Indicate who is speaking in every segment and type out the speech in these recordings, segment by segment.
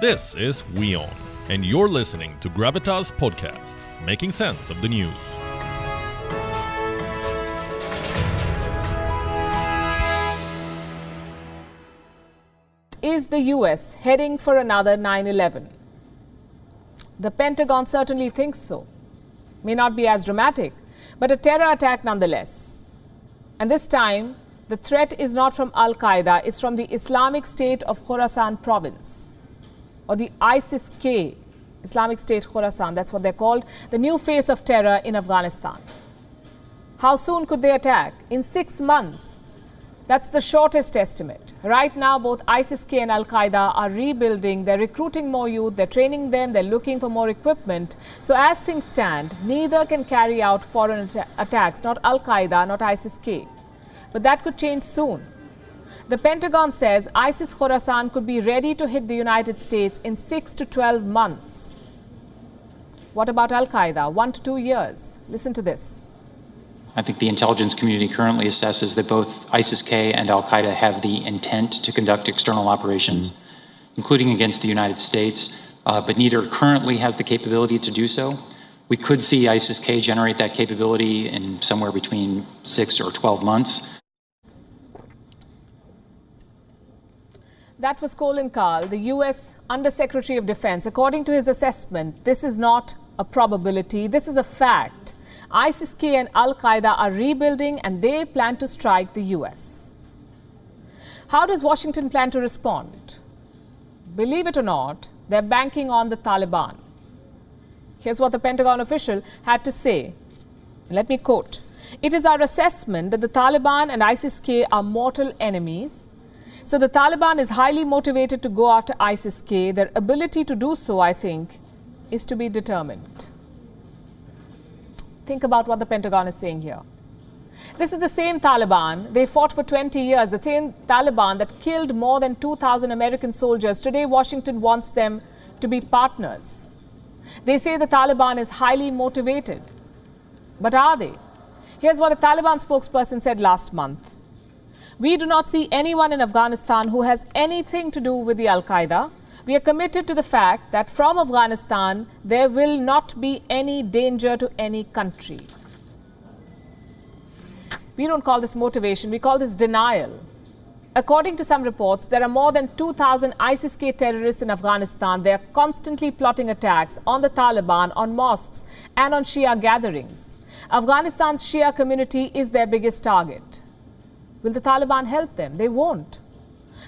Speaker 1: This is WION, and you're listening to Gravitas Podcast, making sense of the news.
Speaker 2: Is the US heading for another 9 11? The Pentagon certainly thinks so. May not be as dramatic, but a terror attack nonetheless. And this time, the threat is not from Al Qaeda, it's from the Islamic State of Khorasan province, or the ISIS K, Islamic State Khorasan, that's what they're called, the new face of terror in Afghanistan. How soon could they attack? In six months. That's the shortest estimate. Right now, both ISIS K and Al Qaeda are rebuilding. They're recruiting more youth, they're training them, they're looking for more equipment. So, as things stand, neither can carry out foreign atta- attacks, not Al Qaeda, not ISIS K. But that could change soon. The Pentagon says ISIS Khorasan could be ready to hit the United States in 6 to 12 months. What about Al Qaeda? One to two years. Listen to this.
Speaker 3: I think the intelligence community currently assesses that both ISIS K and Al Qaeda have the intent to conduct external operations, including against the United States, uh, but neither currently has the capability to do so. We could see ISIS K generate that capability in somewhere between six or 12 months.
Speaker 2: That was Colin Kahl, the US Undersecretary of Defense. According to his assessment, this is not a probability, this is a fact. ISIS K and Al Qaeda are rebuilding and they plan to strike the US. How does Washington plan to respond? Believe it or not, they're banking on the Taliban. Here's what the Pentagon official had to say. Let me quote It is our assessment that the Taliban and ISIS K are mortal enemies. So the Taliban is highly motivated to go after ISIS K. Their ability to do so, I think, is to be determined. Think about what the Pentagon is saying here. This is the same Taliban. They fought for 20 years. The same Taliban that killed more than 2,000 American soldiers. Today, Washington wants them to be partners. They say the Taliban is highly motivated. But are they? Here's what a Taliban spokesperson said last month We do not see anyone in Afghanistan who has anything to do with the Al Qaeda. We are committed to the fact that from Afghanistan, there will not be any danger to any country. We don't call this motivation, we call this denial. According to some reports, there are more than 2,000 ISIS K terrorists in Afghanistan. They are constantly plotting attacks on the Taliban, on mosques, and on Shia gatherings. Afghanistan's Shia community is their biggest target. Will the Taliban help them? They won't.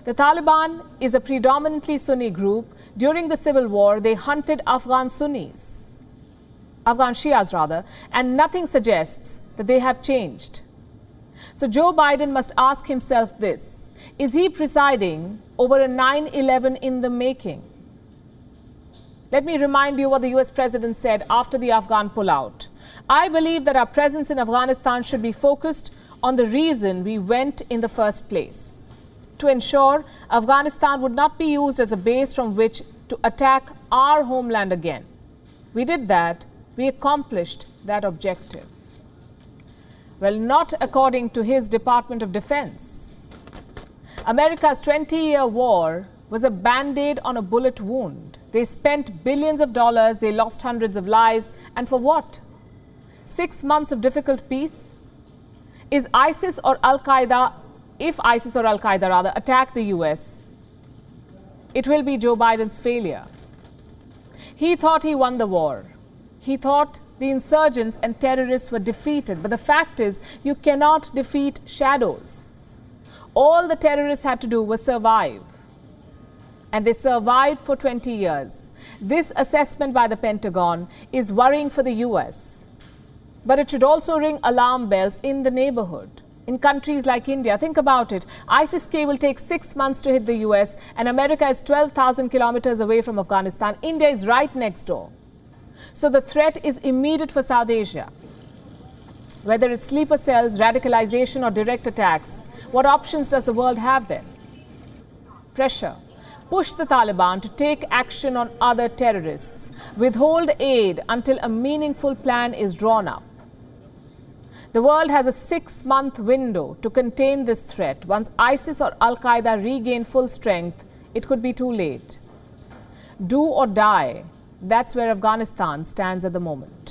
Speaker 2: The Taliban is a predominantly Sunni group. During the civil war, they hunted Afghan Sunnis, Afghan Shias rather, and nothing suggests that they have changed. So Joe Biden must ask himself this Is he presiding over a 9 11 in the making? Let me remind you what the US president said after the Afghan pullout. I believe that our presence in Afghanistan should be focused on the reason we went in the first place to ensure Afghanistan would not be used as a base from which to attack our homeland again. We did that, we accomplished that objective. Well, not according to his Department of Defense. America's 20 year war was a band aid on a bullet wound. They spent billions of dollars, they lost hundreds of lives, and for what? Six months of difficult peace? Is ISIS or Al Qaeda, if ISIS or Al Qaeda rather, attack the US, it will be Joe Biden's failure. He thought he won the war. He thought the insurgents and terrorists were defeated. But the fact is, you cannot defeat shadows. All the terrorists had to do was survive. And they survived for 20 years. This assessment by the Pentagon is worrying for the US. But it should also ring alarm bells in the neighborhood. In countries like India, think about it. ISIS K will take six months to hit the US, and America is 12,000 kilometers away from Afghanistan. India is right next door. So the threat is immediate for South Asia. Whether it's sleeper cells, radicalization, or direct attacks, what options does the world have then? Pressure. Push the Taliban to take action on other terrorists. Withhold aid until a meaningful plan is drawn up. The world has a six month window to contain this threat. Once ISIS or Al Qaeda regain full strength, it could be too late. do or die. That's where Afghanistan stands at the moment.